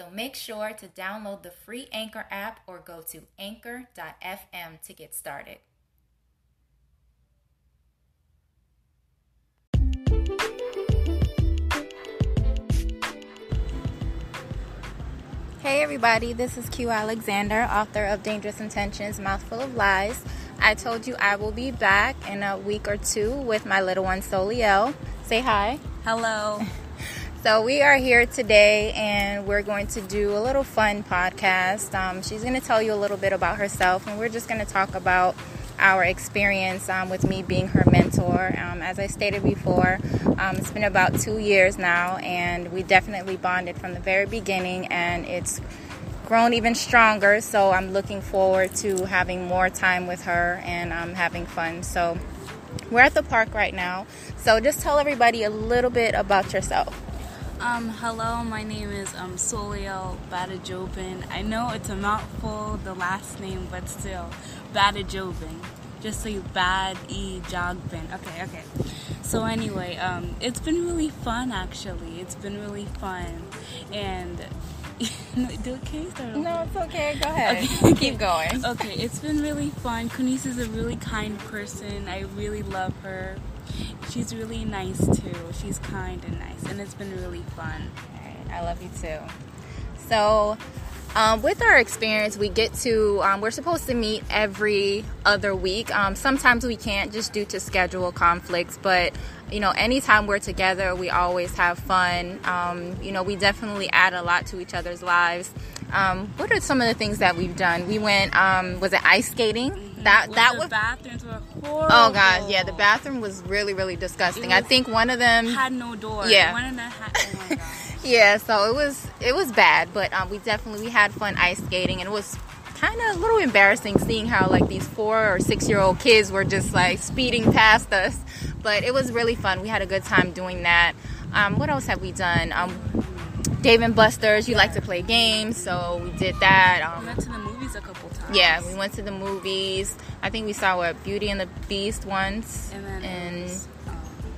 So make sure to download the free Anchor app or go to anchor.fm to get started. Hey everybody, this is Q Alexander, author of Dangerous Intentions, Mouthful of Lies. I told you I will be back in a week or two with my little one Soliel. Say hi. Hello. So we are here today, and we're going to do a little fun podcast. Um, she's going to tell you a little bit about herself, and we're just going to talk about our experience um, with me being her mentor. Um, as I stated before, um, it's been about two years now, and we definitely bonded from the very beginning, and it's grown even stronger. So I'm looking forward to having more time with her and um, having fun. So we're at the park right now. So just tell everybody a little bit about yourself. Um, hello, my name is um, Soliel Badajobin. I know it's a mouthful, the last name, but still, Badajobin. Just say Bad E Jogbin. Okay, okay. So anyway, um, it's been really fun actually. It's been really fun, and do can you start? No, it's okay. Go ahead. Okay. Keep going. Okay, it's been really fun. Kunis is a really kind person. I really love her she's really nice too. She's kind and nice, and it's been really fun. I love you too. So, um, with our experience, we get to, um, we're supposed to meet every other week. Um, sometimes we can't just due to schedule conflicts, but you know, anytime we're together, we always have fun. Um, you know, we definitely add a lot to each other's lives. Um, what are some of the things that we've done? We went, um, was it ice skating? Mm-hmm. That well, that was bathrooms were horrible. Oh god, yeah, the bathroom was really really disgusting. I think one of them had no door. Yeah, one of them had. Oh my god. yeah, so it was it was bad, but um, we definitely we had fun ice skating, and it was kind of a little embarrassing seeing how like these four or six year old kids were just like speeding past us. But it was really fun. We had a good time doing that. Um, what else have we done? Um, Dave and Buster's. You like to play games, so we did that. Um, we went to the movies a couple. Yeah, we went to the movies. I think we saw what Beauty and the Beast once, and, and was, um,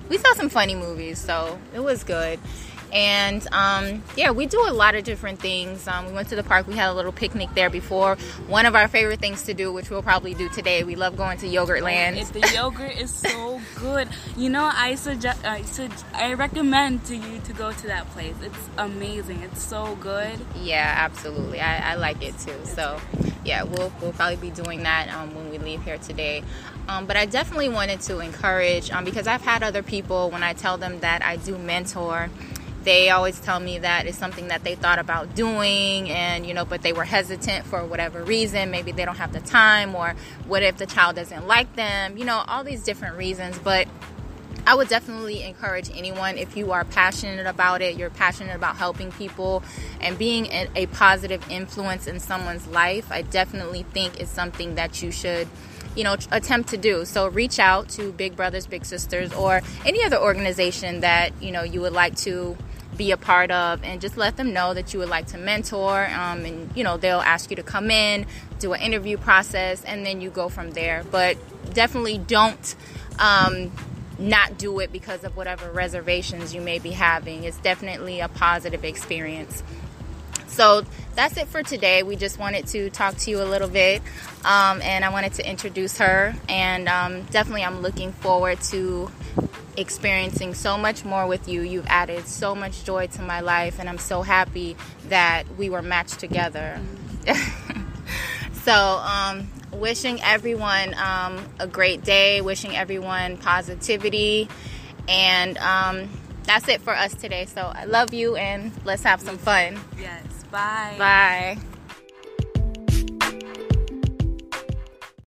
we saw some funny movies, so it was good. And um, yeah, we do a lot of different things. Um, we went to the park. We had a little picnic there before. One of our favorite things to do, which we'll probably do today, we love going to Yogurtland. the yogurt is so good. You know, I suggest, I, su- I recommend to you to go to that place. It's amazing. It's so good. Yeah, absolutely. I, I like it too. So yeah, we'll we'll probably be doing that um, when we leave here today. Um, but I definitely wanted to encourage um, because I've had other people when I tell them that I do mentor they always tell me that it's something that they thought about doing and you know but they were hesitant for whatever reason maybe they don't have the time or what if the child doesn't like them you know all these different reasons but I would definitely encourage anyone if you are passionate about it, you're passionate about helping people and being a, positive influence in someone's life. I definitely think it's something that you should you know attempt to do so reach out to big brothers big sisters or any other organization that you know you would like to be a part of and just let them know that you would like to mentor um, and you know they'll ask you to come in do an interview process and then you go from there. But definitely don't um, not do it because of whatever reservations you may be having. It's definitely a positive experience so that's it for today. We just wanted to talk to you a little bit, um, and I wanted to introduce her. And um, definitely, I'm looking forward to experiencing so much more with you. You've added so much joy to my life, and I'm so happy that we were matched together. so, um, wishing everyone um, a great day, wishing everyone positivity, and um, that's it for us today. So, I love you, and let's have some fun. Yes. Bye. Bye.